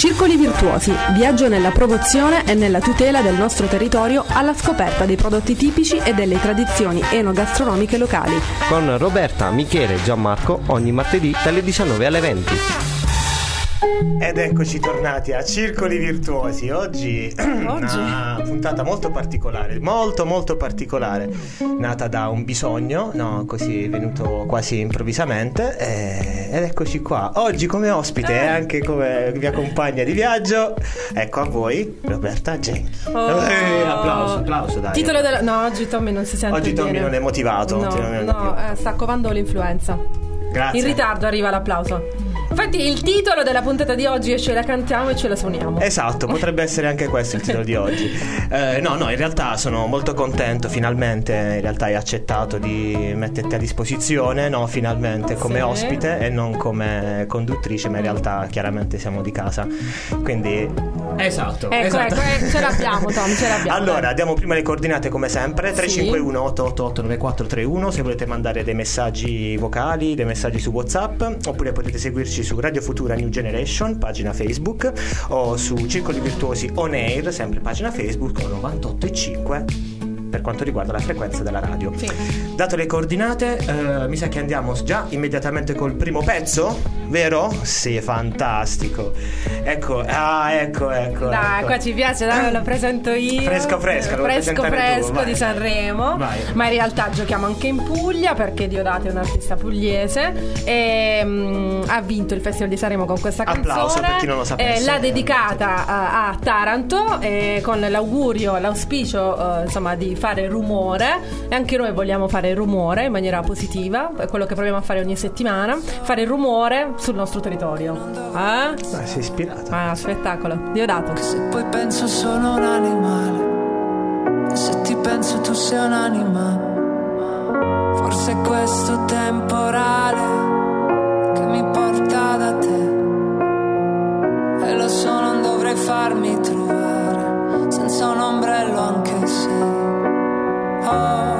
Circoli virtuosi, viaggio nella promozione e nella tutela del nostro territorio alla scoperta dei prodotti tipici e delle tradizioni enogastronomiche locali. Con Roberta, Michele e Gianmarco ogni martedì dalle 19 alle 20. Ed eccoci tornati a Circoli Virtuosi. Oggi, Oggi? una puntata molto particolare, molto molto particolare, nata da un bisogno, no, così venuto quasi improvvisamente. e- ed eccoci qua. Oggi come ospite e anche come mia compagna di viaggio, ecco a voi Roberta Jane. Oh. Eh, applauso, applauso dai. Titolo della... No, oggi Tommy non si sente Oggi Tommy bene. non è motivato. No, non è no, motivato. eh, sta covando l'influenza. Grazie. In ritardo arriva l'applauso. Infatti il titolo della puntata di oggi è Ce la cantiamo e ce la suoniamo. Esatto, potrebbe essere anche questo il titolo di oggi. Eh, no, no, in realtà sono molto contento, finalmente in realtà hai accettato di metterti a disposizione, no, finalmente come Sì. ospite e non come conduttrice, ma in realtà chiaramente siamo di casa. Quindi Esatto, Ecco, esatto. ecco, ce l'abbiamo Tom, ce l'abbiamo. Allora, dai. diamo prima le coordinate come sempre: Sì. 351 888 9431 se volete mandare dei messaggi vocali, dei messaggi su WhatsApp, oppure potete seguirci su Radio Futura New Generation, pagina Facebook, o su Circoli Virtuosi On Air, sempre pagina Facebook, 98,5 per quanto riguarda la frequenza della radio. Sì. Dato le coordinate, eh, mi sa che andiamo già immediatamente col primo pezzo, vero? Sì, fantastico. Ecco, ah, ecco, ecco. Dai, ecco. qua ci piace, dai, lo presento io. Fresco, fresco, lo Fresco, tu, fresco vai. di Sanremo. Vai. Ma in realtà giochiamo anche in Puglia perché Diodati è un artista pugliese. E mm, ha vinto il Festival di Sanremo con questa Applauso canzone. per chi non lo sapesse. Eh, l'ha dedicata a, a Taranto eh, con l'augurio, l'auspicio eh, insomma di fare rumore. E anche noi vogliamo fare rumore in maniera positiva. È quello che proviamo a fare ogni settimana. Fare rumore sul nostro territorio. Eh? Ah, sei ispirato. Ah, spettacolo. Diodato. Se poi penso sono un animale, se ti penso tu sei un animale, forse è questo temporale che mi porta da te. E lo so, non dovrei farmi trovare senza un ombrello anche se ho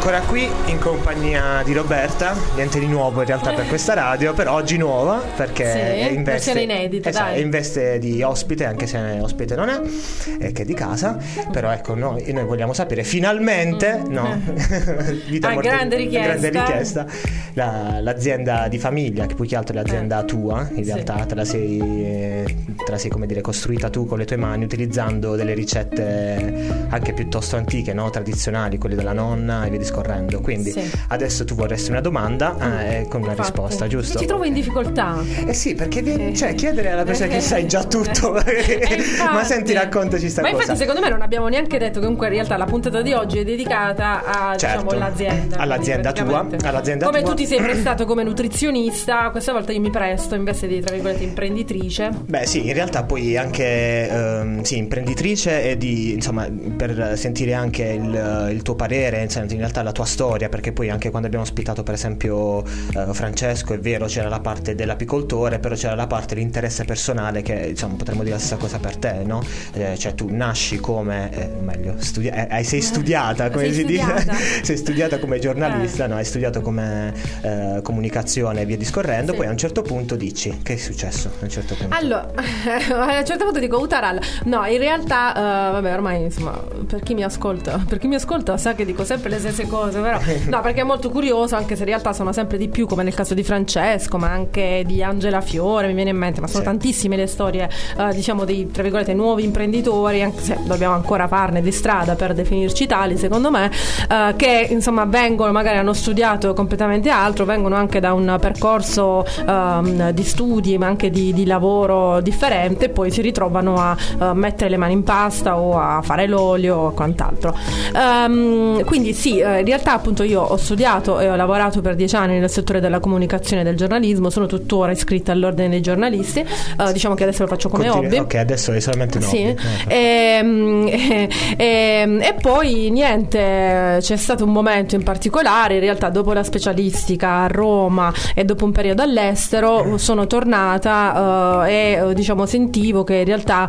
ancora qui in compagnia di Roberta, niente di nuovo in realtà per questa radio, però oggi nuova perché Sì, è in veste, inedita, esatto, è in veste di ospite, anche se ospite non è, eh, che è di casa, però ecco noi, noi vogliamo sapere finalmente, no, vita Ah, morte- grande richiesta. grande richiesta, la- l'azienda di famiglia, che più che altro è l'azienda tua, in Eh. Sì. realtà te la sei, eh, te la sei come dire costruita tu con le tue mani utilizzando delle ricette anche piuttosto antiche, no? tradizionali, quelle della nonna e via discorrendo. Quindi Sì. adesso tu vorresti una domanda eh, con una risposta, giusto? Ti trovo in difficoltà. Eh sì, perché vieni- Eh. cioè, chiedere alla persona che sai già tutto. Eh, Ma senti, raccontaci sta Ma cosa. infatti, secondo me, non abbiamo neanche detto che comunque in realtà la puntata di oggi è dedicata a Certo. diciamo, l'azienda. All'azienda quindi tua, all'azienda Come tua. tu ti sei prestato come nutrizionista, questa volta io mi presto in veste di tra virgolette imprenditrice. Beh sì, in realtà poi anche ehm, sì, imprenditrice e di, insomma, per sentire anche il, il tuo parere, insomma, in realtà la tua storia, perché poi anche quando abbiamo ospitato per esempio eh, Francesco, è vero, c'era la parte dell'apicoltore, però c'era la parte dell'interesse personale che insomma potremmo dire la stessa cosa per te, no? Eh, cioè tu nasci come, eh, meglio, studi- eh, eh, sei studiata, come Sei si studiata. dice, sei studiata come giornalista, no? Hai studiato come eh, comunicazione e via discorrendo, Sì. poi a un certo punto dici che è successo a un certo punto. Allora, a un certo punto dico Utaralla. No, in realtà, eh, vabbè, ormai insomma, per chi mi ascolta, per chi mi ascolta sa che dico sempre le stesse cose, però no, perché è molto curioso, anche se in realtà sono sempre di più, come nel caso di Francesco, ma anche di Angela Fiore, mi viene in mente, ma sono Sì. tantissime le storie, eh, diciamo, dei tra virgolette nuovi imprenditori, anche se dobbiamo ancora farne di strada per definirci tali, secondo me, eh, che insomma vengono, magari hanno studiato completamente altro, vengono anche da un percorso ehm, di studi, ma anche di, di lavoro differente, e poi si ritrovano a eh, mettere le mani in pasta o a fare l'olio o quant'altro. Ehm, quindi sì, eh, in realtà appunto io ho studiato e ho lavorato per dieci anni nel settore della comunicazione e del giornalismo, sono tuttora iscritta all'ordine dei giornalisti, eh, diciamo che adesso lo faccio come Continui- hobby. Ok, adesso è solamente un Sì. Ehm, e, e- e poi niente, c'è stato un momento in particolare, in realtà dopo la specialistica a Roma e dopo un periodo all'estero sono tornata eh, e eh, diciamo sentivo che in realtà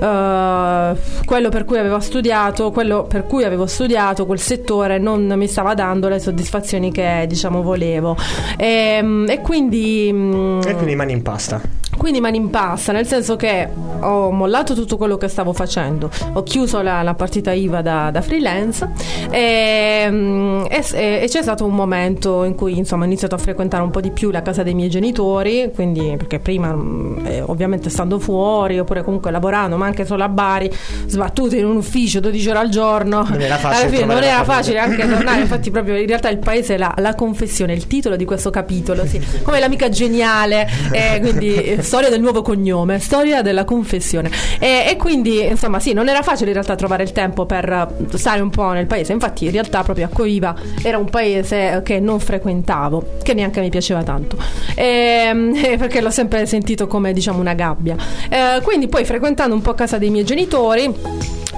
eh, quello per cui avevo studiato, quello per cui avevo studiato, quel settore non mi stava dando le soddisfazioni che diciamo volevo. E, e quindi... mm, E quindi mani in pasta. Quindi mani in pasta, nel senso che ho mollato tutto quello che stavo facendo, ho chiuso la, la partita IVA da, da freelance e, mm, e- e c'è stato un momento in cui insomma ho iniziato a frequentare un po' di più la casa dei miei genitori, quindi perché prima mm, eh, ovviamente stando fuori oppure comunque lavorando, ma anche solo a Bari, sbattuto in un ufficio 12 ore al giorno, Non era facile non era facile anche tornare, infatti proprio in realtà il paese è la, la confessione, il titolo di questo capitolo, sì, come l'amica geniale, eh, quindi eh, storia del nuovo cognome, storia della confessione. E, e quindi insomma sì, non era facile in realtà trovare il tempo per stare un po' nel paese, infatti in realtà proprio a Coiva era un paese che non frequentavo, che neanche mi piaceva tanto, Ehm, eh, perché l'ho sempre sentito come diciamo una gabbia. Eh, quindi poi frequentando un po' casa dei miei genitori.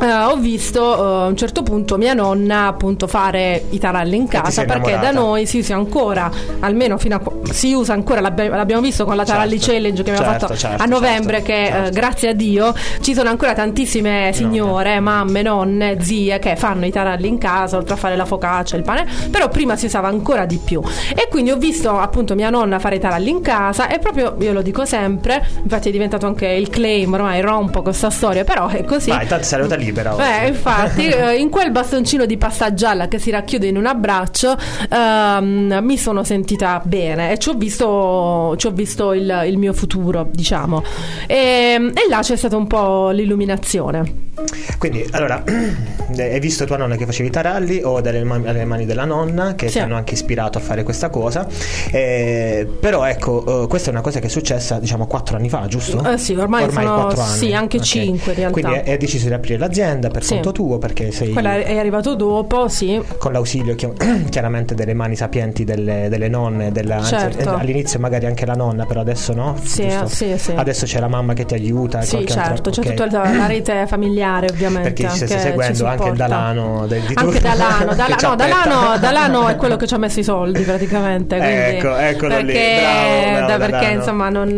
eh, ho visto eh, a un certo punto mia nonna appunto fare i taralli in casa perché da noi si usa ancora almeno fino a si usa ancora l'abbi- l'abbiamo visto con la Taralli Certo. Challenge che abbiamo Certo, fatto certo, a novembre certo, che eh, certo. grazie a Dio ci sono ancora tantissime signore, mamme, nonne, zie che fanno i taralli in casa oltre a fare la focaccia, il pane però prima si usava ancora di più. E quindi ho visto appunto mia nonna fare i taralli in casa e proprio io lo dico sempre infatti è diventato anche il claim ormai rompo questa storia però è così. Vai, tanto sei venuta libera oggi. Beh, infatti, eh, in quel bastoncino di pasta gialla che si racchiude in un abbraccio, ehm, mi sono sentita bene e ci ho visto, ci ho visto il, il mio futuro, diciamo. E, e là c'è stata un po' l'illuminazione. Quindi, allora, hai visto tua nonna che facevi i taralli o dalle mani, mani della nonna che Sì. ti hanno anche ispirato a fare questa cosa. Eh, però ecco, eh, questa è una cosa che è successa diciamo quattro anni fa, giusto? Eh sì, ormai sono- quattro anni. sì, anche Ok. cinque in realtà. Quindi hai deciso di aprire l'azienda per Sì. conto tuo perché sei Quella è arrivato dopo, sì. con l'ausilio chi- chiaramente delle mani sapienti delle, delle nonne, della, anzi, Certo. eh, all'inizio magari anche la nonna, però adesso no. Sì, sì, sì. Adesso c'è la mamma che ti aiuta. Sì, certo, altra- c'è ok. tutta la rete familiare sottolineare ovviamente. Perché ci stai seguendo ci anche. Dalano del di Anche Dalano, ci no. Dalano, Dalano è quello che ci ha messo i soldi praticamente. Ecco, eccolo lì, perché, bravo, bravo, da- perché Dalano. insomma non,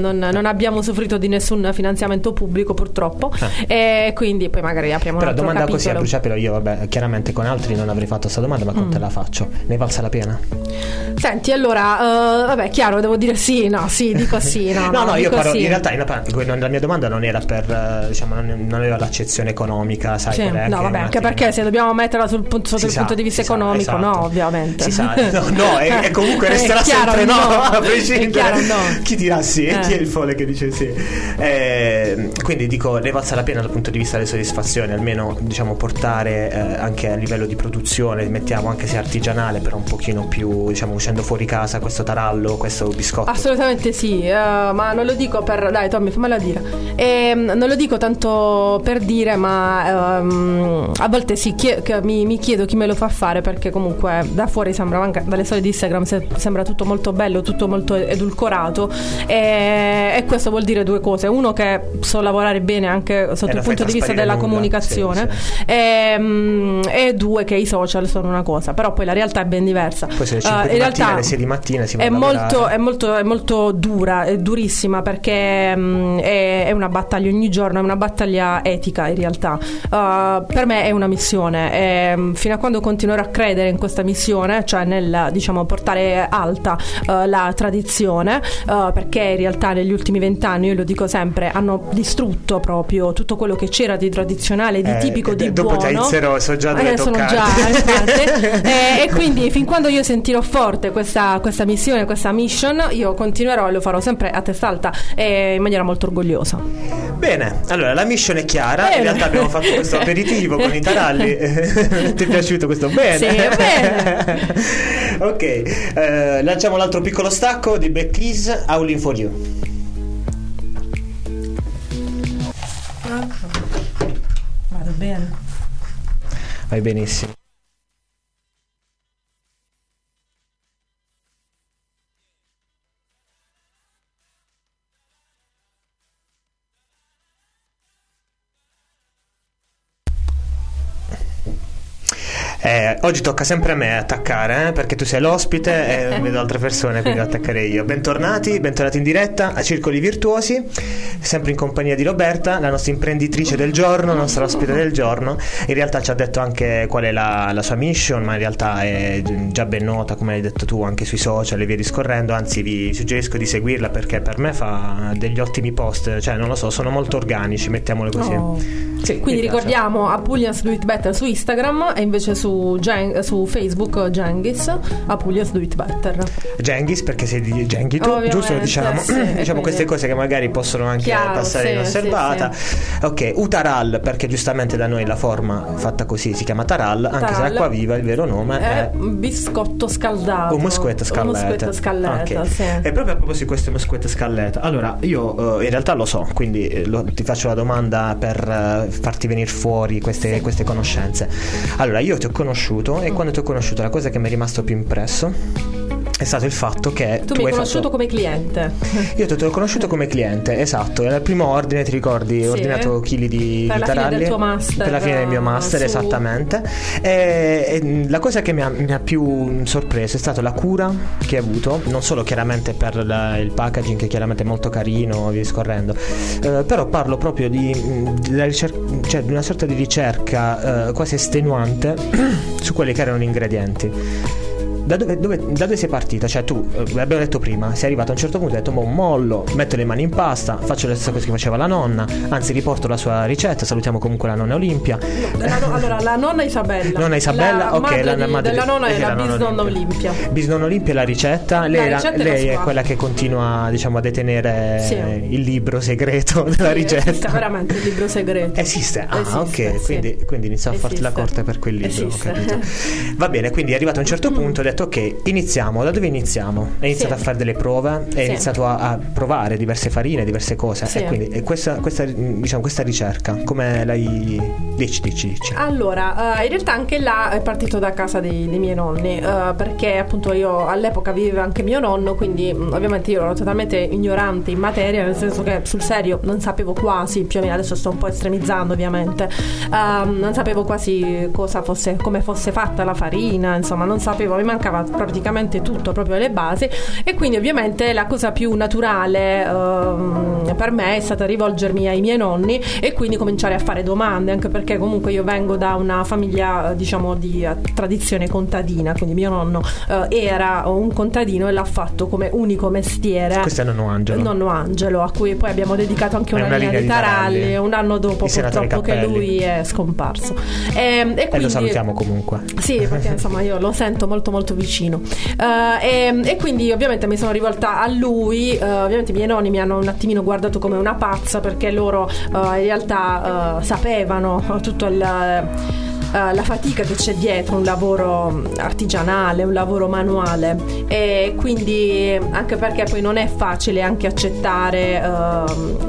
non- non abbiamo usufruito di nessun finanziamento pubblico purtroppo. E quindi poi magari apriamo Ah. Però domanda così a capitolo. bruciapelo io, vabbè, chiaramente con altri non avrei fatto questa domanda, ma con Mm. te la faccio. Ne valsa la pena? Senti, allora, eh, vabbè, chiaro, devo dire sì, no, sì, dico sì, no. No, no, io dico parlo, sì. in realtà in- la mia domanda non era per, eh, diciamo, non, non aveva l'accezione economica, sai Sì, no, vabbè, anche perché se dobbiamo metterla sul punto, sotto Si il sa, punto di vista sa, economico, esatto. no, ovviamente. Si sa, no, no, e, e comunque resterà chiaro, sempre no, no. a prescindere. no. Chi dirà sì e Eh. chi è il folle che dice sì. Eh, quindi dico, ne valsa la pena dal punto di vista delle soddisfazioni, almeno diciamo portare eh, anche a livello di produzione, mettiamo anche se artigianale, però un pochino più, diciamo, uscendo fuori casa questo tarallo, questo biscotto. Assolutamente sì, eh, ma non lo dico per... Dai Tommy, fammela dire. Ehm, non lo dico tanto per dire, ma ehm, a volte sì, chie- che mi, mi chiedo chi me lo fa fare perché comunque da fuori sembra, anche dalle storie di Instagram se- sembra tutto molto bello, tutto molto edulcorato e, e questo vuol dire due cose. Uno che so lavorare bene anche sotto E il punto di vista della nulla, comunicazione sì, Ehm, e due che i social sono una cosa, però poi la realtà è ben diversa. Poi se le Eh, 5 in di mattina, realtà alle 6 di mattina si è molto, è molto, è molto dura, è durissima perché mm, è, è una battaglia ogni giorno, è una battaglia etica in realtà. Uh, per me è una missione e mm, fino a quando continuerò a credere in questa missione, cioè nel diciamo portare alta uh, la tradizione, uh, perché in realtà negli ultimi vent'anni, io lo dico sempre, hanno distrutto proprio tutto quello che c'era di tradizionale, di Eh, tipico, di dopo buono. già inizierò, so già dove Eh, sono già. Eh, e quindi fin quando io sentirò forte questa, questa missione, questa mission, io continuerò e lo farò sempre a testa alta e in maniera molto orgogliosa. Bene, allora la mission è chiara. Bene. In realtà abbiamo fatto questo aperitivo con i taralli. Ti è piaciuto questo? Bene. Sì, bene. ok, eh, lanciamo l'altro piccolo stacco di Black Keys, Howling for You. Vado bene. Vai benissimo. Oggi tocca sempre a me attaccare eh, perché tu sei l'ospite e vedo altre persone quindi devo attaccare io. Bentornati, bentornati in diretta a Circoli Virtuosi sempre in compagnia di Roberta la nostra imprenditrice del giorno la nostra ospite del giorno. In realtà ci ha detto anche qual è la, la sua mission ma in realtà è già ben nota come hai detto tu anche sui social e via discorrendo. Anzi vi suggerisco di seguirla perché per me fa degli ottimi post. Cioè non lo so sono molto organici mettiamolo così. Oh. Sì, Quindi ricordiamo Apulias Do It Better su Instagram e invece su, Gen- su Facebook Genghis Apulias Do It Better. Genghis perché sei di Genghi tu, Ovviamente, giusto? Diciamo, sì, diciamo quindi- queste cose che magari possono anche Chiaro, passare sì, inosservata. sì, Ok, Utaral perché giustamente da noi la forma fatta così si chiama Taral, anche se Taral. l'acqua viva il vero nome È è biscotto scaldato. un moschetto scalletta. Moschetto scalletta. E proprio a proposito di questo moschetto scalletta, allora io eh, in realtà lo so, quindi eh, lo- ti faccio la domanda per eh, farti venire fuori queste, queste conoscenze. Allora, io ti ho conosciuto Mm. e quando ti ho conosciuto la cosa che mi è rimasto più impresso è stato il fatto che Tu mi hai conosciuto fatto... come cliente. Io ti ho conosciuto come cliente, esatto. Era il primo ordine, ti ricordi? Ho Sì. ordinato chili di, Per di la fine taralli. del tuo master, Per la fine del mio eh, master, su- esattamente. E, e la cosa che mi ha, mi ha più sorpreso è stata la cura che hai avuto, non solo chiaramente per la- il packaging, che chiaramente è molto carino, via discorrendo, eh, però parlo proprio di, della ricer- cioè, di una sorta di ricerca eh, quasi estenuante su quelli che erano gli ingredienti. Da dove, dove- da dove sei partita? Cioè tu, eh, l'abbiamo detto prima, sei arrivato a un certo punto e hai detto, boh, mollo, metto le mani in pasta, faccio le stesse cose che faceva la nonna, anzi riporto la sua ricetta, salutiamo comunque la nonna Olimpia. La no- allora, la nonna Isabella. Nonna Isabella, la ok, madre la di- madre della nonna eh, è la, bisnonna Olimpia. Bisnonna Olimpia è la ricetta, lei, La era- ricetta è la lei è sua. quella che continua diciamo, a detenere Sì. il libro segreto della Sì, ricetta. Esiste veramente il libro segreto. Esiste, ah Esiste, ok, sì. quindi, quindi inizio a farti la corte per quel libro. Va bene, quindi è arrivato a un certo punto, ho detto detto ok, iniziamo, da dove iniziamo? Hai iniziato Sì. a fare delle prove, hai Sì. iniziato a, a provare diverse farine, diverse cose. Sì. E quindi e questa, questa, diciamo, questa ricerca, come l'hai... Dici, dici, dici. Allora, eh, in realtà anche là è partito da casa dei, dei miei nonni, eh, perché appunto io all'epoca viveva anche mio nonno, quindi ovviamente io ero totalmente ignorante in materia, nel senso che sul serio non sapevo quasi, più o meno adesso sto un po' estremizzando ovviamente, ehm, non sapevo quasi cosa fosse, come fosse fatta la farina, insomma non sapevo, mi mancava praticamente tutto, proprio le basi e quindi ovviamente la cosa più naturale ehm, per me è stata rivolgermi ai miei nonni e quindi cominciare a fare domande, anche perché comunque io vengo da una famiglia diciamo di eh, tradizione contadina, quindi mio nonno eh, era un contadino e l'ha fatto come unico mestiere. Questo è nonno Angelo. Nonno Angelo, a cui poi abbiamo dedicato anche una, una linea, di taralli, taralli. un anno dopo senatore purtroppo che lui è scomparso. E, e E quindi, lo salutiamo comunque. sì, perché insomma io lo sento molto molto vicino. Eh, e, e quindi ovviamente mi sono rivolta a lui, eh, ovviamente i miei nonni mi hanno un attimino guardato come una pazza perché loro eh, in realtà sapevano tutto il... eh, la fatica che c'è dietro un lavoro artigianale, un lavoro manuale e quindi anche perché poi non è facile anche accettare che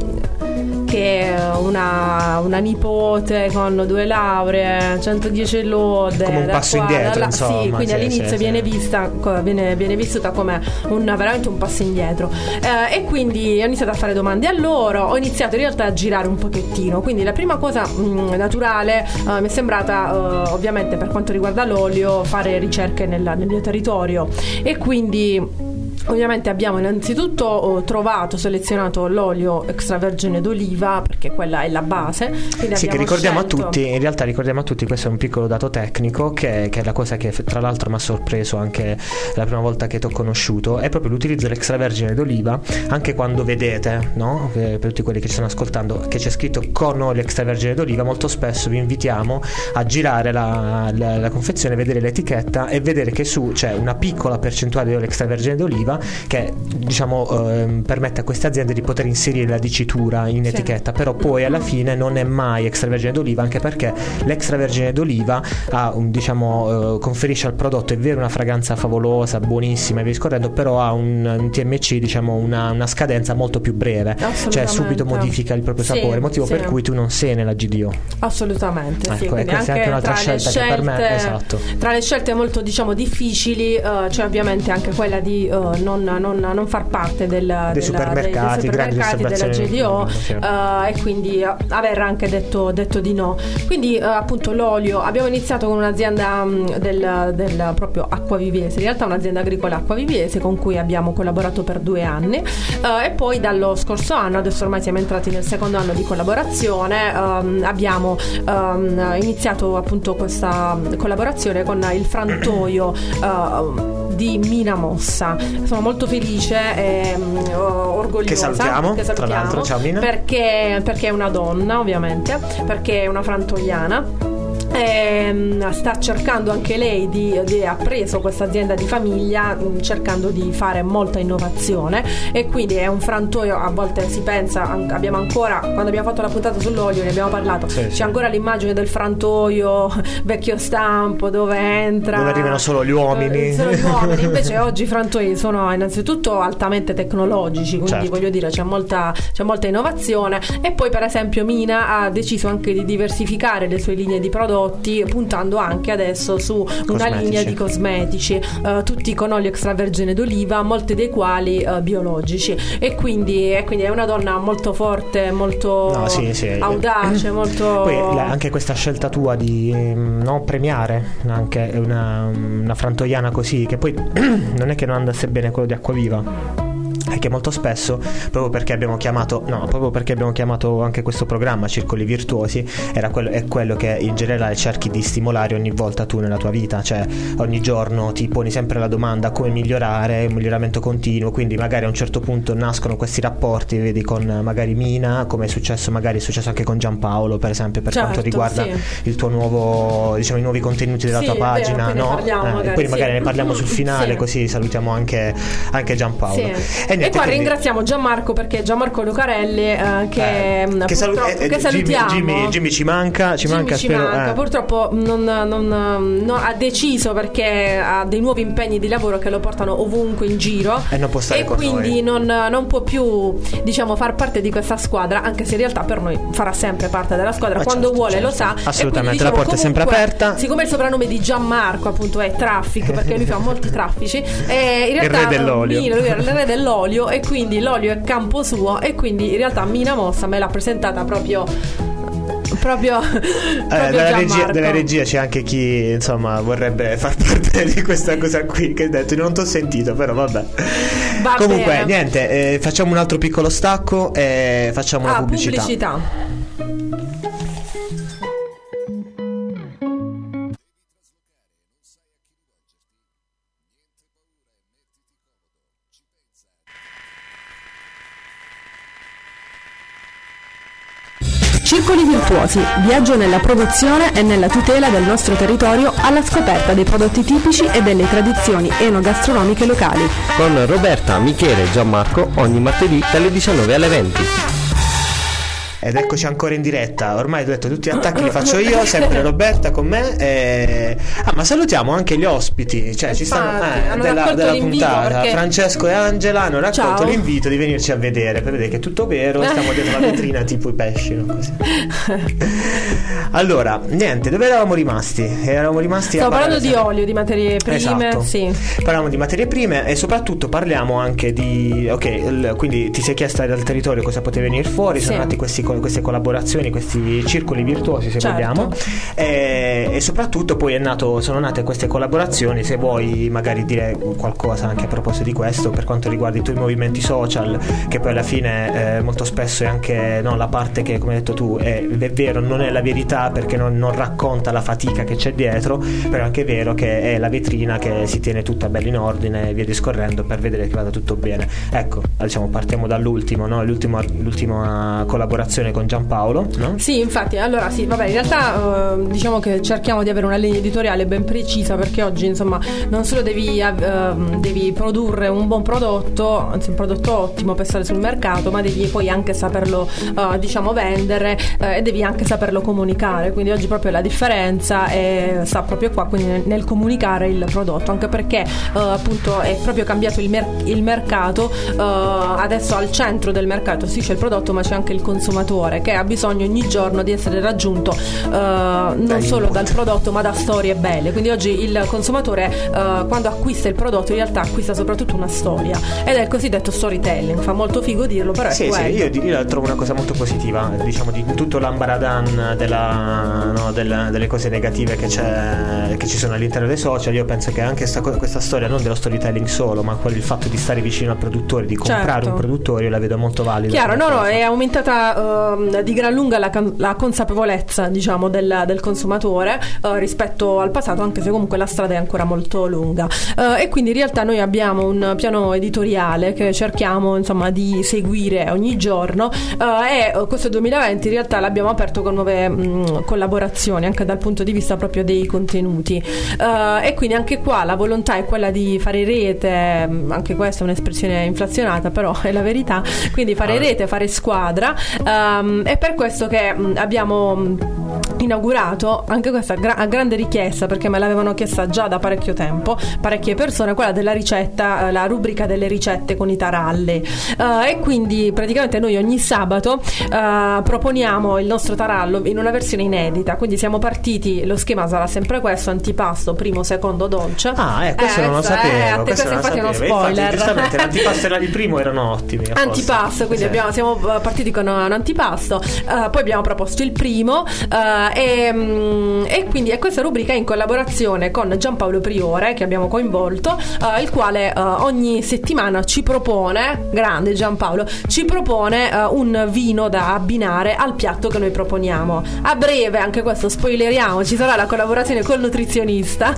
una, nipote con due lauree, 110 lode, Come un passo qua, indietro, insomma, sì, quindi sì, all'inizio sì, viene, sì. Vista, viene, viene vissuta come un, veramente un passo indietro. Eh, e quindi ho iniziato a fare domande a loro, ho iniziato in realtà a girare un pochettino. Quindi la prima cosa mh, naturale eh, mi è sembrata, eh, ovviamente per quanto riguarda l'olio, fare ricerche nella- nel mio territorio. E quindi. Ovviamente abbiamo innanzitutto oh, trovato, selezionato l'olio extravergine d'oliva perché quella è la base. Sì, che ricordiamo scelto- a tutti, in realtà ricordiamo a tutti, questo è un piccolo dato tecnico che, che è la cosa che tra l'altro mi ha sorpreso anche la prima volta che ti ho conosciuto, è proprio l'utilizzo dell'extravergine d'oliva, anche quando vedete, no? Per tutti quelli che ci stanno ascoltando, che c'è scritto con olio extravergine d'oliva, molto spesso vi invitiamo a girare la, la- la confezione, vedere l'etichetta e vedere che su c'è una piccola percentuale di olio extravergine d'oliva che diciamo ehm, permette a queste aziende di poter inserire la dicitura in Sì. etichetta, però poi alla fine non è mai extravergine d'oliva anche perché l'extravergine d'oliva ha un, diciamo, eh, conferisce al prodotto è vero una fragranza favolosa buonissima e via discorrendo però ha un, un TMC diciamo una, una scadenza molto più breve cioè subito modifica il proprio Sì, sapore motivo sì. per cui tu non sei nella GDO Assolutamente. Ecco, e questa è anche un'altra scelta che per me- scelte- esatto. Tra le scelte molto diciamo difficili eh, c'è ovviamente anche quella di eh, non, non- non far parte del, della- supermercati, dei, dei supermercati della GDO sì. eh, e quindi eh, aver anche detto, detto di no. Quindi eh, appunto l'olio abbiamo iniziato con un'azienda mh, del, del proprio acquavivese, in realtà un'azienda agricola acquavivese con cui abbiamo collaborato per due anni eh, e poi dallo scorso anno, adesso ormai siamo entrati nel secondo anno di collaborazione, ehm, abbiamo ehm, iniziato appunto questa collaborazione con il frantoio eh, di Mina Mossa. Sono molto felice e mm, orgogliosa Che salutiamo, che tra l'altro. Ciao, Mina. perché, perché è una donna ovviamente, perché è una frantoiana. Ehm, sta cercando anche lei di, di- ha preso questa azienda di famiglia mh, cercando di fare molta innovazione e quindi è un frantoio a volte si pensa an- abbiamo ancora quando abbiamo fatto la puntata sull'olio ne abbiamo parlato Sì, c'è sì. ancora l'immagine del frantoio vecchio stampo dove entra Dove arrivano solo gli uomini. eh, solo gli uomini invece oggi i frantoi sono innanzitutto altamente tecnologici quindi Certo. voglio dire c'è molta, c'è molta innovazione e poi per esempio Mina ha deciso anche di diversificare le sue linee di prodotti puntando anche adesso su una Cosmetici. linea di cosmetici eh, tutti con olio extravergine d'oliva molti dei quali eh, biologici e quindi, e quindi è una donna molto forte molto No, sì, sì. audace molto Poi la- anche questa scelta tua di mm, no, premiare anche una, una frantoiana così, che poi non è che non andasse bene quello di Acquaviva. È che molto spesso, proprio perché abbiamo chiamato, no, proprio perché abbiamo chiamato anche questo programma Circoli Virtuosi, era quello, è quello che in generale cerchi di stimolare ogni volta tu nella tua vita, cioè ogni giorno ti poni sempre la domanda come migliorare, un miglioramento continuo, quindi magari a un certo punto nascono questi rapporti, vedi con magari Mina, come è successo, magari è successo anche con Giampaolo, per esempio, per Certo, quanto riguarda sì. il tuo nuovo, diciamo, i nuovi contenuti della Sì, tua vero, pagina, ne no? parliamo Eh, magari, e poi sì. magari ne parliamo sul finale, Sì. così salutiamo anche, anche Giampaolo. Sì. E niente, e qua quindi- ringraziamo Gianmarco perché Gianmarco Lucarelli eh, che, Eh, che, salu- purtroppo- eh, che eh, Jimmy, salutiamo. Jimmy, Jimmy ci manca, ci Jimmy manca, ci spero. manca. eh. Purtroppo non, non- non- ha deciso perché ha dei nuovi impegni di lavoro che lo portano ovunque in giro E non può stare e quindi non, non può più diciamo far parte di questa squadra anche se in realtà per noi farà sempre parte della squadra Ma quando certo, vuole certo. lo sa Assolutamente, quindi, la porta è sempre aperta. siccome il soprannome di Gianmarco appunto è Traffic perché lui fa molti traffici in realtà re dell'olio. Lui era il re dell'olio e quindi l'olio è campo suo e quindi in realtà Mina Mossa me l'ha presentata proprio proprio, Eh, dalla, regia, dalla regia c'è anche chi insomma vorrebbe far parte di questa cosa qui che hai detto non ti ho sentito però vabbè Va comunque bene. niente eh, facciamo un altro piccolo stacco e facciamo Ah, pubblicità. pubblicità. Circoli virtuosi, viaggio nella produzione e nella tutela del nostro territorio alla scoperta dei prodotti tipici e delle tradizioni enogastronomiche locali. Con Roberta, Michele e Gianmarco ogni martedì dalle 19 alle 20. Ed eccoci ancora in diretta ormai ho detto tutti gli attacchi li faccio io sempre Roberta con me e... ah ma salutiamo anche gli ospiti cioè ci stanno eh, della, della puntata perché- Francesco e Angela hanno raccolto Ciao. l'invito di venirci a vedere per vedere che è tutto vero stiamo dietro la vetrina tipo i pesci no? Allora niente dove eravamo rimasti eravamo rimasti Stavo parlando di olio, di materie prime, Esatto. sì. Parliamo di materie prime e soprattutto parliamo anche di. Ok, il- quindi ti sei chiesta dal territorio cosa poteva venire fuori, sono Sì. nati questi queste collaborazioni, questi circoli virtuosi, se Certo. vogliamo. E, e soprattutto poi è nato, sono nate queste collaborazioni. Se vuoi magari dire qualcosa anche a proposito di questo, per quanto riguarda i tuoi movimenti social, che poi alla fine eh, molto spesso è anche no, la parte che, come hai detto tu, è, è vero, non è la verità perché non, non racconta la fatica che c'è dietro, però è anche vero che è la vetrina che si tiene tutta bella in ordine e via discorrendo per vedere che vada tutto bene. Ecco, diciamo, partiamo dall'ultimo, no? L'ultimo- l'ultima collaborazione con Giampaolo, no? Sì, infatti, allora sì, vabbè, in realtà eh, diciamo che cerchiamo di avere una linea editoriale ben precisa perché oggi, insomma, non solo devi, ehm, devi produrre un buon prodotto, anzi un prodotto ottimo per stare sul mercato, ma devi poi anche saperlo, eh, diciamo, vendere eh, e devi anche saperlo comunicare. Quindi oggi proprio la differenza è- sta proprio qua, quindi nel, nel comunicare il prodotto, anche perché eh, appunto è proprio cambiato il, mer- il mercato, adesso al centro del mercato sì c'è il prodotto, ma c'è anche il consumatore che ha bisogno ogni giorno di essere raggiunto eh, non solo dal prodotto ma da storie belle. Quindi oggi il consumatore eh, quando acquista il prodotto in realtà acquista soprattutto una storia ed è il cosiddetto storytelling. Fa molto figo dirlo, però è Sì, sì, quello. io, io la trovo una cosa molto positiva, diciamo, di tutto l'ambaradan della, no, della- delle cose negative che, c'è, che ci sono all'interno dei social. Io penso che anche sta questa storia, non dello storytelling solo, ma quello, il fatto di stare vicino al produttore, di comprare Certo. un produttore, io la vedo molto valida. Chiaro, no, no, cosa. è aumentata ehm, di gran lunga la, la consapevolezza, diciamo, del, del consumatore eh, rispetto al passato, anche se comunque la strada è ancora molto lunga. Eh, e quindi in realtà noi abbiamo un piano editoriale che cerchiamo, insomma, di seguire ogni giorno eh, e eh, questo 2020 in realtà l'abbiamo aperto con nuove mh, collaborazioni, anche dal punto di vista proprio dei contenuti. Eh, e quindi anche qua la volontà è quella di fare rete, mh, anche questa è un'espressione inflazionata, però è la verità, quindi fare Ah. rete, fare squadra. Ehm, è per questo che mh, abbiamo mh, inaugurato anche questa gra- a grande richiesta perché me l'avevano chiesta già da parecchio tempo parecchie persone quella della ricetta eh, la rubrica delle ricette con i taralli Eh, e quindi praticamente noi ogni sabato eh, proponiamo il nostro tarallo in una versione inedita quindi siamo partiti lo schema sarà sempre questo antipasto primo secondo dolce Ah, eh, questo non lo sapevo. eh, questo questo non lo infatti uno sapevo. Infatti, spoiler giustamente, l'antipasto e il primo erano ottimi. Antipasto, quindi Sì. abbiamo- siamo eh, partiti con un antipasto, eh, poi abbiamo proposto il primo eh, e, mm, e quindi è questa rubrica è in collaborazione con Giampaolo Priore che abbiamo coinvolto, eh, il quale ogni settimana ci propone, grande Giampaolo, ci propone un vino da abbinare al piatto che noi proponiamo. A breve, anche questo spoileriamo, ci sarà la collaborazione col nutrizionista.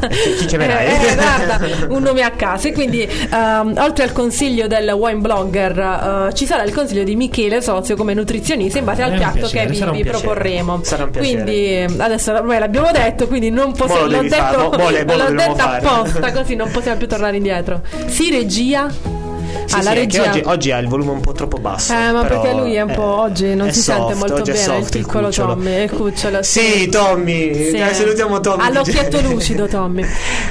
chiamerai? Eh, eh, guarda, un nome a caso. E quindi, ehm, oltre al consiglio del wine blogger, ci sarà il consiglio di Michele Sozio come nutrizionista in base al piatto piacere, che vi, vi proporremo. Sarà un piacere. Quindi, eh, adesso ormai l'abbiamo detto, quindi non Mo possiamo. L'ho devi fare, detto, mo- mo mo l'ho detto apposta, così non possiamo più tornare indietro. Sì, regia. Sì, alla sì, anche regia. oggi, oggi ha il volume un po' troppo basso. Eh, ma perché lui è un po' eh, oggi non è si sente soft, molto oggi è bene, il piccolo cucciolo. Tommy, il cucciolo. Sì, Tommy, Sì. dai, salutiamo Tommy. Ha l'occhietto lucido, Tommy.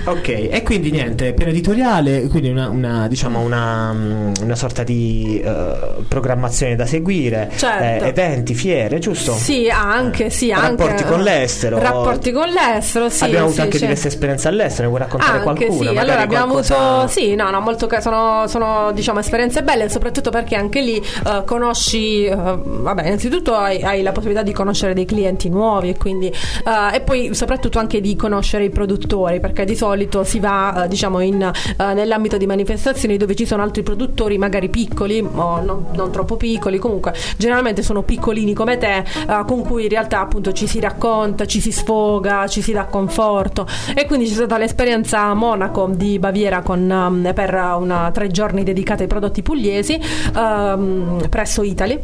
Ok, e quindi niente, piano editoriale, quindi una, una, diciamo una, mm, una sorta di eh, programmazione da seguire, Certo. eh, eventi, fiere, giusto? Sì, anche, sì, anche. Rapporti con l'estero. Rapporti con l'estero, sì. Abbiamo avuto sì, anche diverse esperienze all'estero, ne vuoi raccontare Anche qualcuna? sì, allora abbiamo qualcosa- avuto sì, no, no, molto sono, sono diciamo esperienze belle, soprattutto perché anche lì eh, conosci eh, vabbè, innanzitutto hai, hai la possibilità di conoscere dei clienti nuovi e quindi eh, e poi soprattutto anche di conoscere i produttori, perché di solito si va eh, diciamo in, eh, nell'ambito di manifestazioni dove ci sono altri produttori magari piccoli o non, non troppo piccoli, comunque generalmente sono piccolini come te eh, con cui in realtà appunto ci si racconta, ci si sfoga, ci si dà conforto. E quindi c'è stata l'esperienza a Monaco di Baviera con, um, per una, tre giorni dedicata ai prodotti pugliesi um, presso Italy.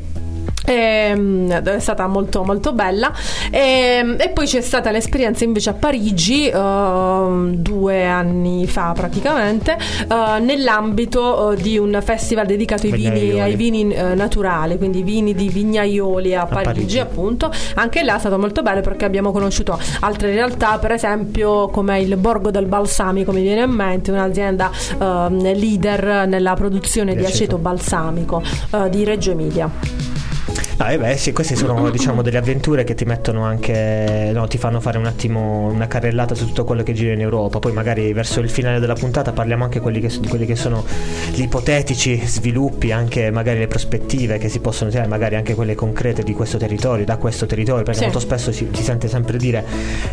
Ehm, è stata molto molto bella Ehm, e, poi c'è stata l'esperienza invece a Parigi ehm, due anni fa praticamente eh, nell'ambito eh, di un festival dedicato ai vini, ai vini eh, naturali quindi vini di vignaioli a, Parigi, Parigi. appunto anche là è stato molto bello perché abbiamo conosciuto altre realtà per esempio come il Borgo del Balsamico mi viene in mente un'azienda leader nella produzione Di di aceto. aceto balsamico di Reggio Emilia Ah, eh beh, sì, queste sono diciamo delle avventure che ti mettono anche, no, ti fanno fare un attimo una carrellata su tutto quello che gira in Europa. Poi magari verso il finale della puntata parliamo anche quelli che- di quelli che sono gli ipotetici sviluppi, anche magari le prospettive che si possono tirare, magari anche quelle concrete di questo territorio, da questo territorio, perché Sì. molto spesso si, si sente sempre dire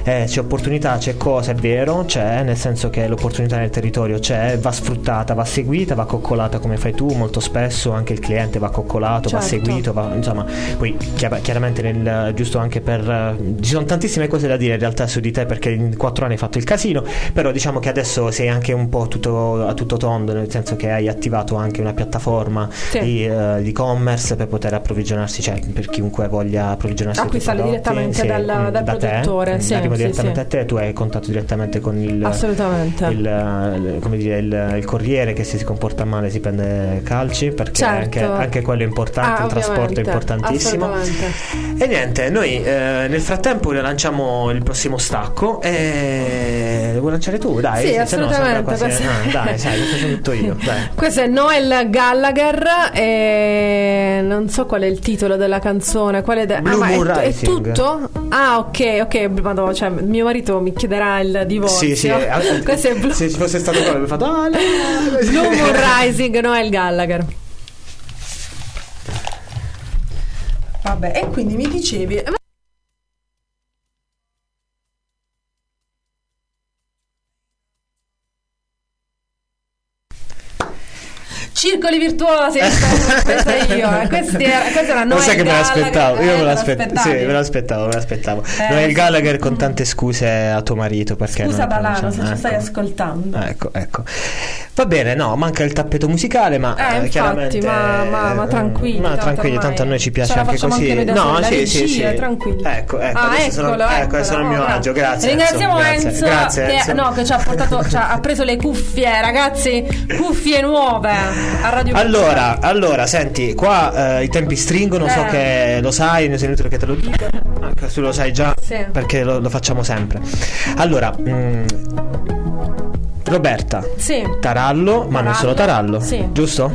eh, c'è opportunità, c'è cosa, è vero, c'è, nel senso che l'opportunità nel territorio c'è, va sfruttata, va seguita, va coccolata come fai tu, molto spesso anche il cliente va coccolato, va Certo. seguito, va- insomma, poi chiar- chiaramente nel, giusto anche per ci sono tantissime cose da dire in realtà su di te perché in quattro anni hai fatto il casino, però diciamo che adesso sei anche un po' tutto, a tutto tondo, nel senso che hai attivato anche una piattaforma Sì. di, di e-commerce per poter approvvigionarsi, cioè per chiunque voglia approvvigionarsi prodotti, direttamente dal- mm, dal da te, produttore, mm, sì, arrivo sì, direttamente sì. a te, tu hai contatto direttamente con il assolutamente il, come dire, il, il corriere che se si comporta male si prende calci perché Certo. anche, anche quello è importante, Ah, il trasporto è ovviamente, assolutamente. E niente, noi eh, nel frattempo lanciamo il prossimo stacco e vuoi lanciare tu? Dai, Sì, se no sembra assolutamente, quasi- questo- ah, dai, sai, lo faccio tutto io. Dai. Questo è Noel Gallagher e non so qual è il titolo della canzone. Qual è, de- Blue è, Moon è Rising. tutto? Ah, ok, ok. Madonna, cioè, mio marito mi chiederà il divorzio. Sì, sì, eh, Questo è Blue, se ci fosse stato quello, avrei fatto ah. Blue Moon Rising, Noel Gallagher. Vabbè, e quindi mi dicevi. Circoli virtuosi, questa io. eh. Questi era, questo era Lo Noel sai che me l'aspettavo, io Eh, me te l'aspettavo, sì, me l'aspettavo, me l'aspettavo. Eh, Noel sì. Gallagher con tante scuse a tuo marito perché Scusa non Dalano se ci ecco. stai ascoltando. Ecco, ecco. Va bene, no, manca il tappeto musicale, ma Eh, eh, infatti, chiaramente ma- ma- ma eh, tranquilli, Ma tranquilli, tanto a noi ci piace anche così. anche no, soli, la sì, sì, regia, sì. tranquilli. Ecco, ecco, Ah, adesso sono, eccolo, ecco, adesso sono il mio eccolo. agio, grazie. Ringraziamo Enzo, Grazie, che, Enzo. no, che ci ha portato, ci ha preso le cuffie, ragazzi, cuffie nuove a Radio Allora, allora, senti, qua eh, i tempi stringono, so Eh. che lo sai, non è inutile che te lo dica. Anche se tu lo sai già, Sì. perché lo, lo facciamo sempre. Allora, mm, Roberta, Sì. Tarallo, ma non solo Tarallo, Sì. giusto?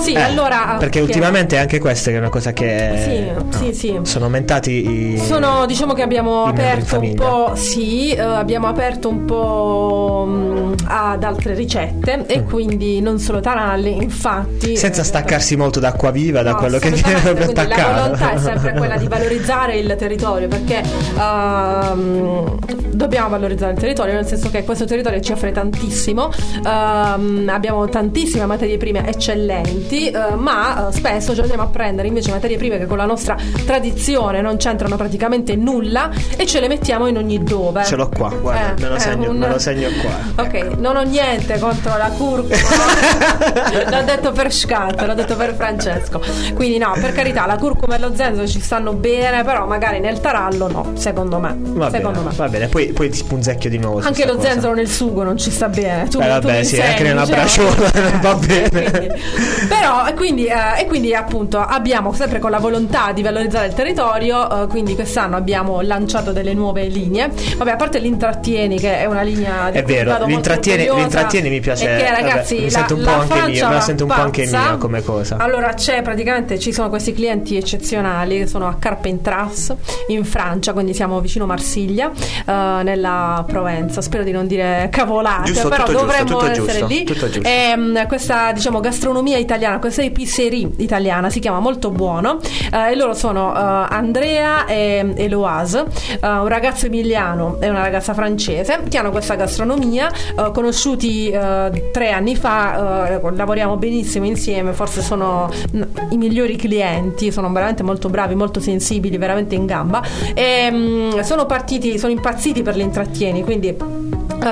Sì, Eh, allora Perché che- ultimamente anche questa è una cosa che Sì, sì, sì. sono aumentati i Sono, diciamo che abbiamo aperto un po', sì, eh, abbiamo aperto un po' mh, ad altre ricette e quindi non solo taralli, infatti. Mm. senza eh, staccarsi molto da acqua viva da No, quello che viene attaccato. La volontà è sempre quella di valorizzare il territorio perché ehm, dobbiamo valorizzare il territorio nel senso che questo territorio ci offre tantissimo, ehm, abbiamo tantissime materie prime eccellenti, eh, ma eh, spesso ci andiamo a prendere invece materie prime che con la nostra tradizione non c'entrano praticamente nulla e ce le mettiamo in ogni dove. Ce l'ho qua, guarda, Eh, me, lo è segno, un- me lo segno qua. Ok, non ho niente contro la curcuma, l'ho detto per Scatto, l'ho detto per Francesco. Quindi no, per carità, la curcuma e lo zenzero ci stanno bene, però magari nel tarallo no, secondo me. Va secondo bene, me. va bene, poi, poi ti punzecchio di nuovo. Anche lo cosa. zenzero nel sugo non ci sta bene. Bene. Tu, Beh, tu vabbè, mi sì, insegni, anche nella braciona eh, va bene. quindi- però, e quindi, eh, e quindi appunto abbiamo sempre con la volontà di valorizzare il territorio, eh, quindi quest'anno abbiamo lanciato delle nuove linee. Vabbè, a parte l'intrattieni, che è una linea di È vero, l'intrattieni- l'intrattieni mi piace, E che vabbè, ragazzi, mi la, sento un po' la anche Francia mia, me la sento un po' anche mia come cosa. Allora c'è praticamente, ci sono questi clienti eccezionali che sono a Carpentras in Francia, quindi siamo vicino Marsiglia, eh, nella Provenza. Spero di non dire cavolate, Giusto, però tutto giusto, dovremmo tutto essere giusto, lì. giusto. Ehm, questa diciamo gastronomia italiana, questa epicerie italiana si chiama molto buono. eh, e loro sono eh, Andrea e Eloise, eh, un ragazzo emiliano e una ragazza francese che hanno questa gastronomia, eh, conosciuti eh, tre anni fa, eh, lavoriamo benissimo insieme, forse sono mm, i migliori clienti, sono veramente molto bravi, molto sensibili, veramente in gamba. E, mm, sono partiti, sono impazziti per gli intrattieni, quindi eh,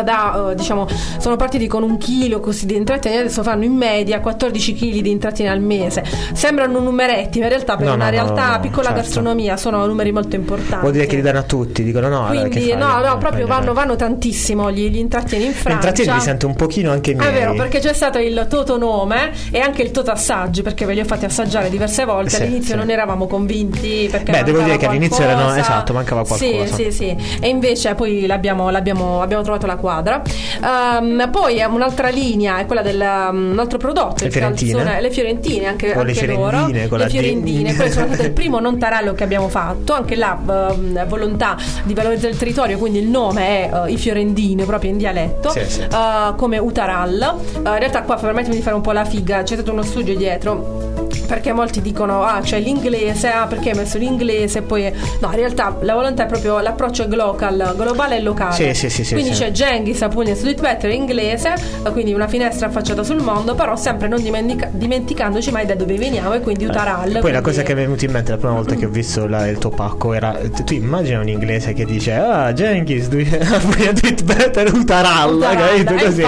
da, eh, diciamo, sono partiti con un chilo così di intrattieni, adesso fanno in media 14 kg di intrattieni al mese. Sembrano numeretti, ma in realtà per No, una no, realtà no, piccola certo. gastronomia sono numeri molto importanti. Vuol dire che li danno a tutti, dicono no, allora Quindi, fai? no, no, Eh, proprio eh, vanno, eh. vanno tantissimo gli, gli intrattieni in Francia. Intrattieni mi sento un pochino anche miei. È vero, perché c'è stato il Toto Nome e anche il Toto Assaggi, perché ve li ho fatti assaggiare diverse volte. Sì, all'inizio sì. non eravamo convinti. Perché Beh, devo dire che all'inizio erano- esatto, mancava qualcosa. Sì, sì, sì. E invece poi l'abbiamo, l'abbiamo- abbiamo trovato la quadra. Ehm, poi un'altra linea è quella del um, un altro prodotto, Le fiorentine? le fiorentine, anche, O le anche loro. fiorentine con le la D. fiorentine, quelle sono state il primo non tarallo che abbiamo fatto. Anche là, ehm, volontà di valorizzare il territorio, quindi il nome è eh, i fiorentini, proprio in dialetto Sì, sì. uh, come Utaral. Uh, in realtà qua permettimi di fare un po' la figa, c'è stato uno studio dietro. Perché molti dicono, ah, c'è l'inglese, ah, perché hai messo l'inglese? Poi, no, in realtà la volontà è proprio l'approccio è global, globale e locale. Sì, sì, sì, sì, quindi sì. c'è Genghis, Apugna e Sweet Better in inglese, eh, quindi una finestra affacciata sul mondo, però sempre non dimentica- dimenticandoci mai da dove veniamo e quindi Utaral. Poi la quindi- cosa che mi è venuta in mente la prima volta che ho visto la- il tuo pacco era tu immagina un inglese che dice ah you do it better Utaral, capito eh, così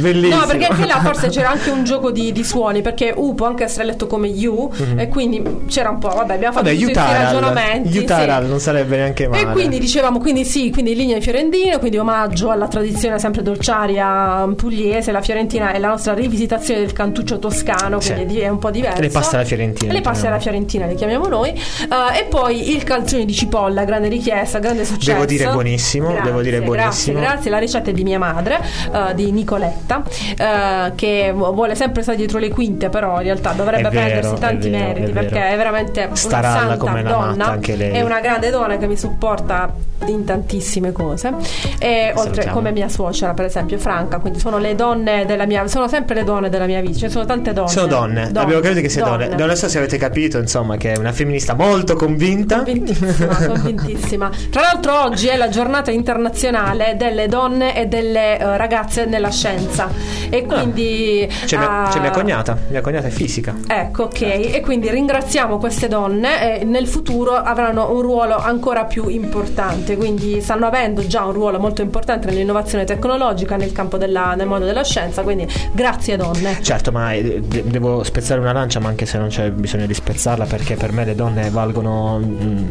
bellissimo No, perché anche là forse c'era anche un gioco di, di suoni, perché U può anche essere letto come U, e quindi c'era un po', vabbè, abbiamo fatto vabbè tutti Utaral ragionamenti. Utaral sì. non sarebbe neanche male E quindi dicevamo, quindi sì, quindi linea di Fiorentino, quindi omaggio alla tradizione sempre dolciaria pugliese, la Fiorentina è la nostra rivisitazione del cantuccio toscano, Sì. quindi è un po' diverso. Le paste alla fiorentina, Le paste alla Fiorentina le chiamiamo noi. Eh, e poi il calzone di cipolla, grande richiesta, grande successo. Devo dire buonissimo, Grazie, devo dire buonissimo. Grazie, grazie. La ricetta è di mia madre, eh, di Nicoletta, eh, che vuole sempre stare dietro le quinte, però in realtà dovrebbe prendersi tanti vero, meriti è perché è veramente Staralla una santa come una donna. È una grande donna che mi supporta in tantissime cose. E oltre Salutiamo. come mia suocera, per esempio, Franca, quindi sono le donne della mia sono sempre le donne della mia vita, ci sono tante donne. sono donne, abbiamo capito che sei donne. Non so se avete capito, insomma, che è una femminista molto convinta. Convintissima, convintissima. Tra l'altro oggi è la giornata internazionale delle donne e delle eh, ragazze nella scienza e quindi C'è mia, ah, c'è mia cognata, mia cognata è fisica. Ecco, ok. E quindi ringraziamo queste donne e nel futuro avranno un ruolo ancora più importante. Quindi stanno avendo già un ruolo molto importante nell'innovazione tecnologica nel campo della, nel mondo della scienza. Quindi grazie donne. Certo, ma eh, de- devo spezzare una lancia, ma anche se non c'è bisogno di spezzarla, perché per me le donne valgono, mm,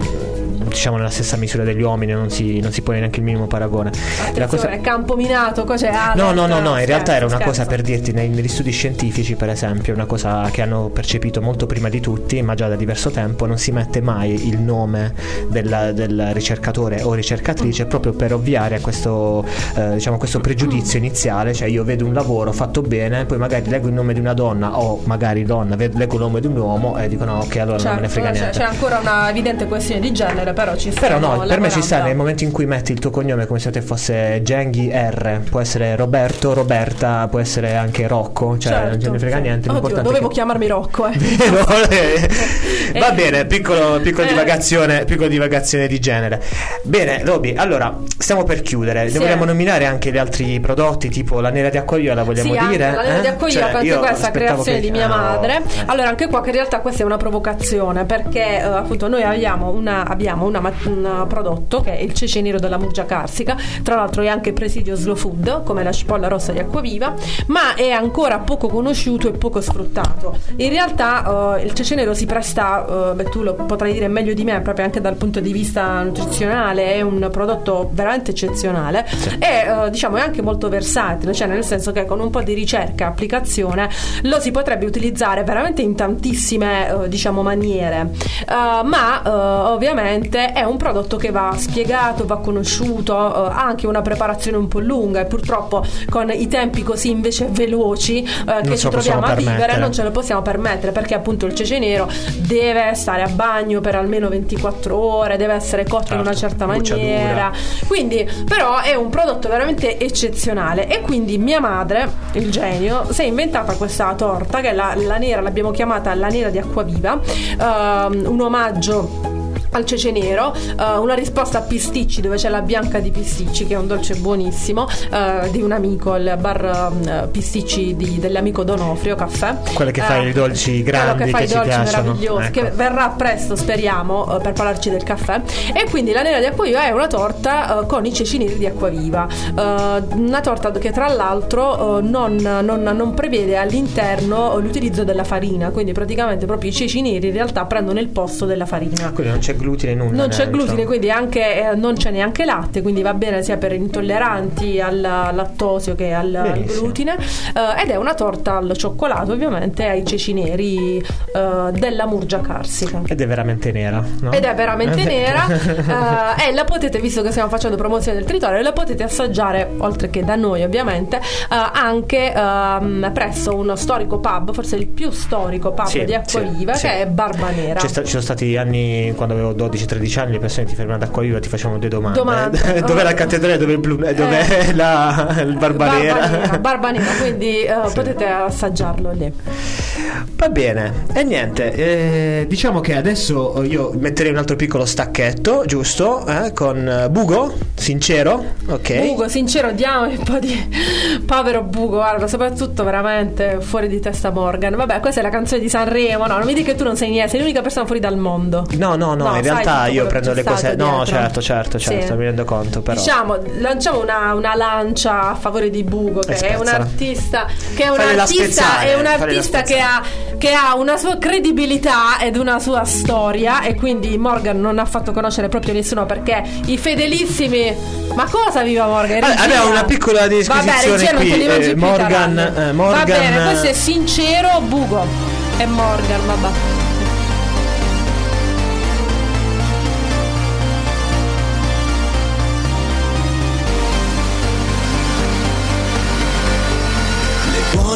diciamo, nella stessa misura degli uomini, non si, non si pone neanche il minimo paragone. La cosa- Attenzione, campo minato, cos'è? Ah, No, no, no, no, in realtà era una cosa per dirti, nei- negli studi scientifici per esempio, una cosa che hanno percepito molto prima di tutti, ma già da diverso tempo, non si mette mai il nome della- del ricercatore o ricercatrice proprio per ovviare a questo, eh, diciamo, questo pregiudizio iniziale, cioè io vedo un lavoro fatto bene, poi magari leggo il nome di una donna o magari donna, ved- leggo il nome di un uomo e dicono "Ah, ok allora non me ne Certo, frega niente. c'è ancora una evidente questione di genere, però ci sta. Però no, per me ci sta nel momento in cui metti il tuo cognome come se te fosse Genghi R, può essere Roberto, Roberta, può essere anche Rocco, cioè non ce ne frega niente. Certo, Oddio, dovevo che- chiamarmi Rocco, eh. Eh, Va bene, piccolo, piccola Eh. divagazione, piccola divagazione di genere. Bene, Roby, allora stiamo per chiudere. Sì. Vogliamo nominare anche gli altri prodotti, tipo la nera di accoglio, vogliamo sì, dire? la neve eh? di accogliere, Cioè, anche questa creazione che- di mia ah, madre. Allora, anche qua che in realtà questa è una provocazione perché eh, appunto noi abbiamo, una, abbiamo una un prodotto che è il cece nero della Murgia Carsica, tra l'altro è anche presidio slow food come la cipolla rossa di Acquaviva, ma è ancora poco conosciuto e poco sfruttato. In realtà ma uh, il cece nero si presta, uh, beh, tu lo potrai dire meglio di me, proprio anche dal punto di vista nutrizionale, è un prodotto veramente eccezionale sì. e uh, diciamo è anche molto versatile, cioè nel senso che con un po' di ricerca e applicazione lo si potrebbe utilizzare veramente in tantissime diciamo maniere, ma ovviamente è un prodotto che va spiegato, va conosciuto, ha anche una preparazione un po' lunga e purtroppo con i tempi così invece veloci che ci troviamo a vivere non ce lo possiamo permettere perché appunto il cece nero deve stare a bagno per almeno 24 ore, deve essere cotto certo, in una certo, certa maniera. Quindi, però, è un prodotto veramente eccezionale. E quindi mia madre, il genio, si è inventata questa torta che è la, la nera, l'abbiamo chiamata la nera di acquaviva, uh, un omaggio al cece nero, uh, una risposta a pisticci dove c'è la bianca di pisticci che è un dolce buonissimo uh, di un amico, il bar uh, pisticci di, dell'amico Donofrio Caffè. Quello che fa i dolci grandi che, fa che i dolci meravigliosi ecco. che verrà presto speriamo per parlarci del caffè e quindi la nera di acquaviva è una torta con i ceci neri di acquaviva una torta che tra l'altro non, non, non, prevede all'interno l'utilizzo della farina quindi praticamente proprio i ceci neri in realtà prendono il posto della farina quindi non c'è glutine nulla. Non c'è glutine, diciamo. quindi anche, eh, non c'è neanche latte, quindi va bene sia per intolleranti al lattosio che al, al glutine. Uh, ed è una torta al cioccolato, ovviamente, ai ceci neri uh, della Murgia Carsica. Ed è veramente nera. No? Ed è veramente nera. Uh, e la potete, visto che stiamo facendo promozione del territorio, la potete assaggiare, oltre che da noi, ovviamente, anche um, presso uno storico pub, forse il più storico pub sì, di Acquaviva, sì, che sì. è Barba Nera. Sta, ci sono stati anni quando avevo 12-13 anni le persone ti fermavano ad acqua viva ti facevano due domande. domande. dov'è la cattedrale, dov'è il, blu, eh, dov'è la, il Barbanera? Barbanera, Barbanera quindi uh, sì. potete assaggiarlo lì. Va bene, e niente, eh, diciamo che adesso io metterei un altro piccolo stacchetto, giusto? Eh, con Bugo, sincero, ok? Bugo, sincero, diamo un po' di povero Bugo, guarda, soprattutto veramente fuori di testa Morgan. Vabbè, questa è la canzone di Sanremo, no, non mi dici che tu non sei niente, sei l'unica persona fuori dal mondo. No, no, no, no in realtà io prendo le cose. No, certo, certo, certo, sì. mi rendo conto. Però. Diciamo, lanciamo una, una lancia a favore di Bugo, che è un artista. Che è un Fare artista, è un artista che ha, che ha una sua credibilità ed una sua storia. E quindi Morgan non ha fatto conoscere proprio nessuno perché i fedelissimi. Ma cosa viva Morgan? Allora, abbiamo una piccola disquisizione Vabbè, qui. Eh, Morgan, eh, Morgan. Va bene, questo è sincero Bugo. E Morgan, vabbè.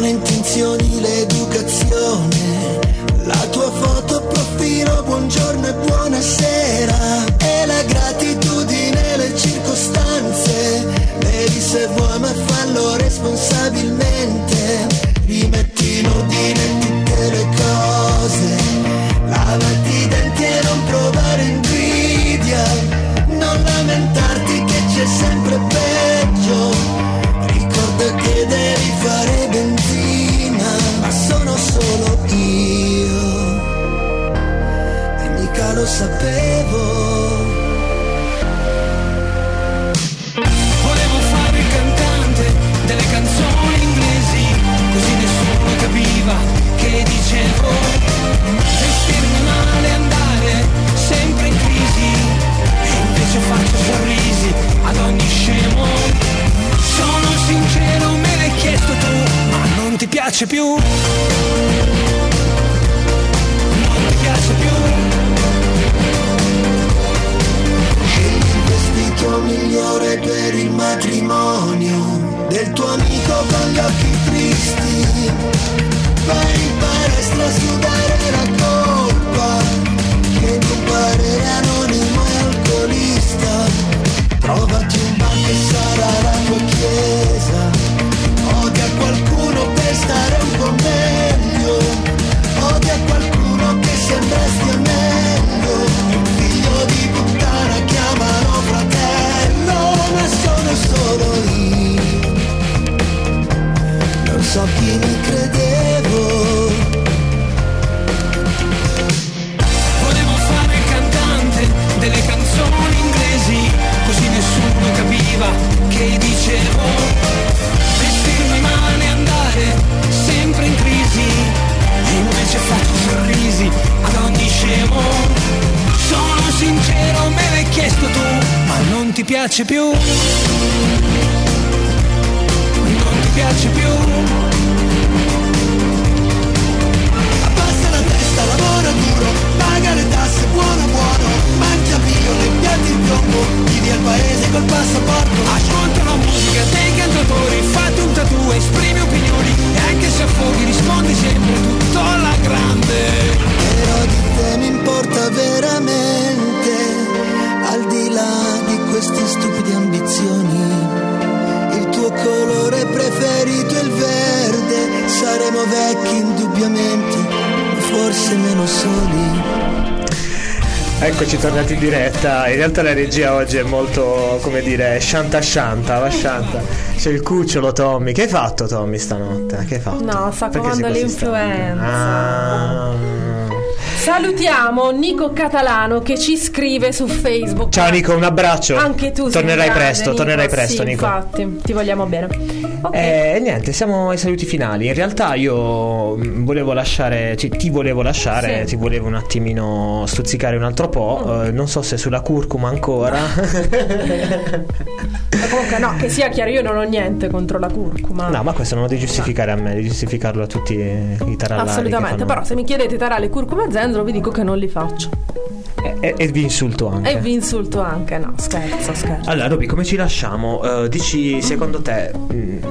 Buone intenzioni, l'educazione, la tua foto profilo, buongiorno e buonasera, e la gratitudine, le circostanze, le se vuoi ma fallo responsabilmente, rimetti in ordine piace più. Non ti piace più. Il vestito migliore per il matrimonio del tuo amico con gli occhi tristi. Vai in palestra a sudare la colpa Eccoci tornati in diretta. In realtà la regia oggi è molto, come dire, shanta shanta, va shanta. C'è il cucciolo Tommy. Che hai fatto Tommy stanotte? Che hai fatto? No, sta così l'influenza. stanco? Salutiamo Nico Catalano che ci scrive su Facebook. Ah. Ciao Nico, un abbraccio. Anche tu Tornerai grande, presto, Nico. tornerai presto Sì, Nico. Infatti, ti vogliamo bene. Ok. Eh, E niente, siamo ai saluti finali. In realtà io mm, volevo lasciare, cioè, ti volevo lasciare, Sì. Mm. ti volevo un attimino stuzzicare un altro po'. eh, non so se sulla curcuma ancora. Ma Comunque, no, che sia chiaro, io non ho niente contro la curcuma. no, ma questo non lo devi giustificare a me, devi giustificarlo a tutti i tarallari. Assolutamente, fanno- però se mi chiedete tarale curcuma e zenzero vi dico che non li faccio. E, e- vi insulto anche. E vi insulto anche, no, scherzo, scherzo. Allora, Roby, come ci lasciamo? Eh, dici, secondo te, mh,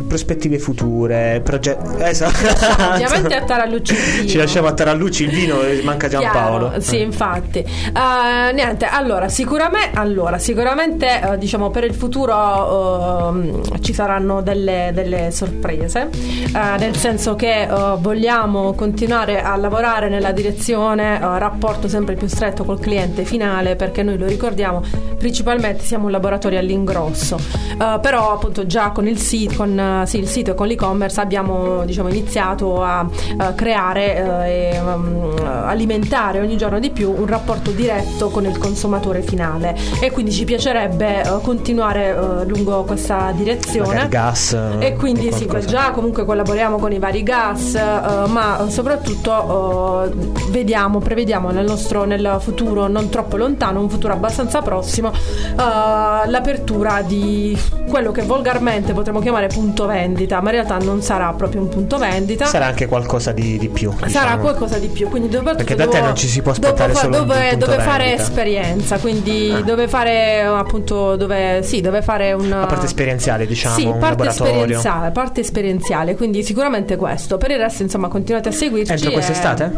prospettive future, progetti... Esatto. Ovviamente a Tarallucci. Ci lasciamo a Tarallucci il vino manca Giampaolo. Chiaro, Sì, Eh. infatti. Eh, niente, allora, sicuramente, allora, sicuramente eh, diciamo per il futuro ehm, ci saranno delle, delle sorprese, nel senso che vogliamo continuare a lavorare nella direzione rapporto sempre più stretto col cliente finale, perché noi lo ricordiamo, principalmente siamo un laboratorio all'ingrosso. Però appunto già con il sito, con, sì, il sito e con l'e-commerce abbiamo diciamo, iniziato a eh, creare eh, e um, alimentare ogni giorno di più un rapporto diretto con il consumatore finale e quindi ci piacerebbe eh, continuare eh, lungo questa direzione. Gas. E quindi sì, già comunque collaboriamo con i vari gas, eh, ma soprattutto eh, vediamo, prevediamo nel nostro nel futuro non troppo lontano, un futuro abbastanza prossimo, l'apertura di quello che volgarmente potremmo chiamare punto vendita, ma in realtà non sarà proprio un punto vendita. Sarà anche qualcosa di, di più. Sarà diciamo. qualcosa di più, quindi dove, Perché da te non ci si può aspettare dove, solo un dove, punto dove fare esperienza, quindi Ah. dove fare appunto dove sì, dove fare un La parte esperienziale, diciamo, sì, parte laboratorio. esperienziale, parte esperienziale, quindi sicuramente questo. Per il resto, insomma, continuate a seguirci. Entro e- quest'estate?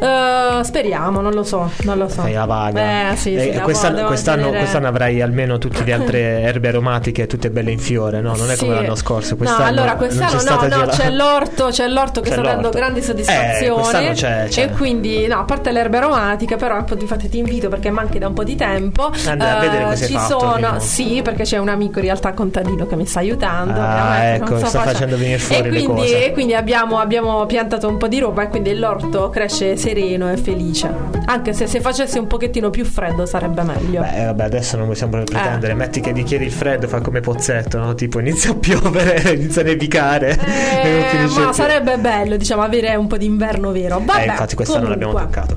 Eh, speriamo, non lo so, non lo so. Fai la vaga. Eh, sì, E sì, quest'anno, quest'anno, quest'anno avrai almeno tutte le altre erbe aromatiche, tutte belle in fiore, no? Non è come Sì. l'anno scorso. No, Quest'anno allora quest'anno no, no, gela- c'è l'orto, c'è l'orto che C'è sta dando l'orto. grandi Eh, soddisfazioni. quest'anno c'è- c'è. E quindi, no, a parte le erbe aromatiche, però appunto, infatti ti invito perché manchi da un po' di tempo. Andai a vedere cosa hai ci fatto, sono, sì, perché c'è un amico in realtà contadino che mi sta aiutando. Ah, ecco, sta facendo- facendo venire fuori e quindi. E quindi abbiamo, abbiamo piantato un po' di roba e quindi l'orto cresce sereno e felice. Anche se se facesse un pochettino più freddo sarebbe meglio. Beh, vabbè, adesso non possiamo pretendere. Metti che ti chiedi il freddo, fa come Pozzetto, no? Tipo inizia a piovere, inizia a nevicare. Eh, ma sarebbe bello, diciamo, avere un po' di inverno vero. Vabbè, eh, infatti quest'anno l'abbiamo comunque. toccato.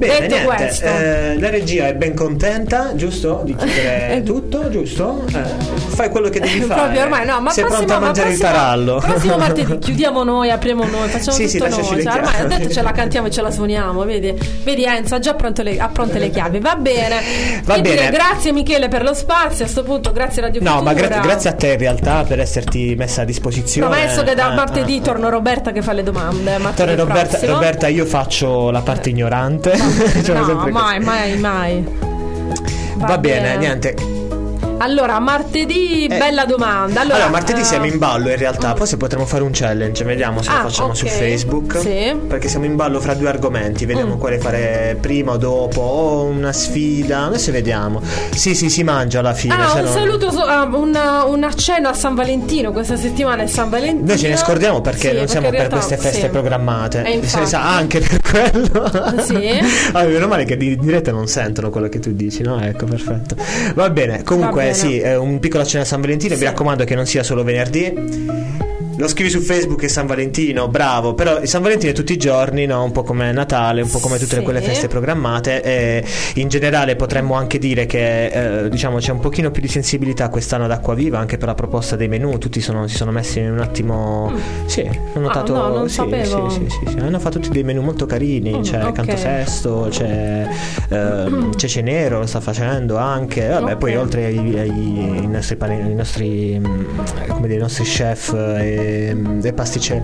Bene, Detto niente, eh, la regia è ben contenta, giusto? Di chiudere tutto, giusto? Eh, fai quello che devi fare. Proprio ormai no, ma Sei prossimo, pronta a ma mangiare prossimo, il tarallo. Prossimo martedì chiudiamo noi, apriamo noi, facciamo Sì, sì, tutto lasciaci noi. Cioè, ormai ha detto ce la cantiamo e ce la suoniamo, vedi? Vedi Enzo, ha già pronto le, ha pronte le chiavi. Va bene. Va bene. dire, grazie Michele per lo spazio. A sto punto, grazie Radio No, ma gra- grazie a te in realtà per esserti messa a disposizione. Promesso che da Eh, martedì eh. torno Roberta che fa le domande. Torna martedì Roberta, prossimo. Roberta, io faccio la parte ignorante. Diciamo no, mai, mai, mai. Va, bene, niente. Allora, martedì, Eh, bella domanda. Allora, Allora, martedì eh, siamo in ballo in realtà, poi se potremo fare un challenge, vediamo se Ah, lo facciamo su ok, Facebook. sì. Perché siamo in ballo fra due argomenti, vediamo quale fare prima o dopo, o una sfida, adesso vediamo. Sì, sì, si mangia alla fine. Ah, un no- saluto, so- ah, un, un accenno a San Valentino. Questa settimana è San Valentino. Noi ce ne scordiamo perché Sì, non siamo in per queste feste sì. programmate. E. Si sa, anche per quello. Sì. Ah, meno male che di diretta non sentono quello che tu dici, no? Ecco, perfetto. Va bene. Comunque, Va bene. Sì, eh, un piccolo accenno a San Valentino. Sì. Mi raccomando che non sia solo venerdì. Lo scrivi su Facebook è San Valentino, bravo, però San Valentino è tutti i giorni, no? un po' come Natale, un po' come tutte Sì. quelle feste programmate e in generale potremmo anche dire che eh, diciamo c'è un pochino più di sensibilità quest'anno ad Acquaviva anche per la proposta dei menù, tutti sono- si sono messi un attimo... Sì, ho notato... Mm. Ah, no, non sì, sapevo. sì, sì, sì, sì, hanno fatto tutti dei menù molto carini, Mm, c'è ok. Canto Sesto, c'è ehm, c'è Cenero, lo sta facendo anche, vabbè Ok. poi oltre ai, ai- ai nostri, pane- ai nostri, mm, come dire, nostri chef e, e pasticcelli.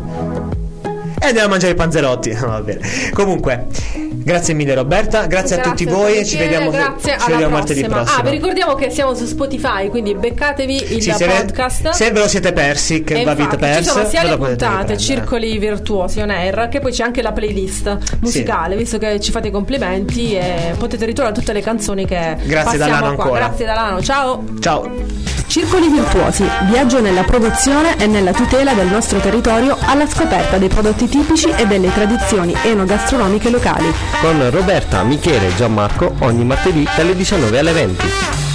E andiamo a mangiare i panzerotti. Va bene. Comunque, grazie mille Roberta, grazie, a tutti voi e ci vediamo, grazie ci vediamo martedì prossima. prossimo. Ah, vi ricordiamo che siamo su Spotify, quindi beccatevi il Sì, podcast. se ve lo siete persi, che E vi avete infatti, perso, ci sono sia le puntate, circoli virtuosi on air, che poi c'è anche la playlist musicale, visto che ci fate i complimenti e potete ritrovare tutte le canzoni che Grazie, Dalano, ancora. Grazie Dalano, ciao. Ciao. Circoli virtuosi, viaggio nella produzione e nella tutela del nostro territorio alla scoperta dei prodotti tipici e delle tradizioni enogastronomiche locali. Con Roberta, Michele e Gianmarco ogni martedì dalle 19 alle 20.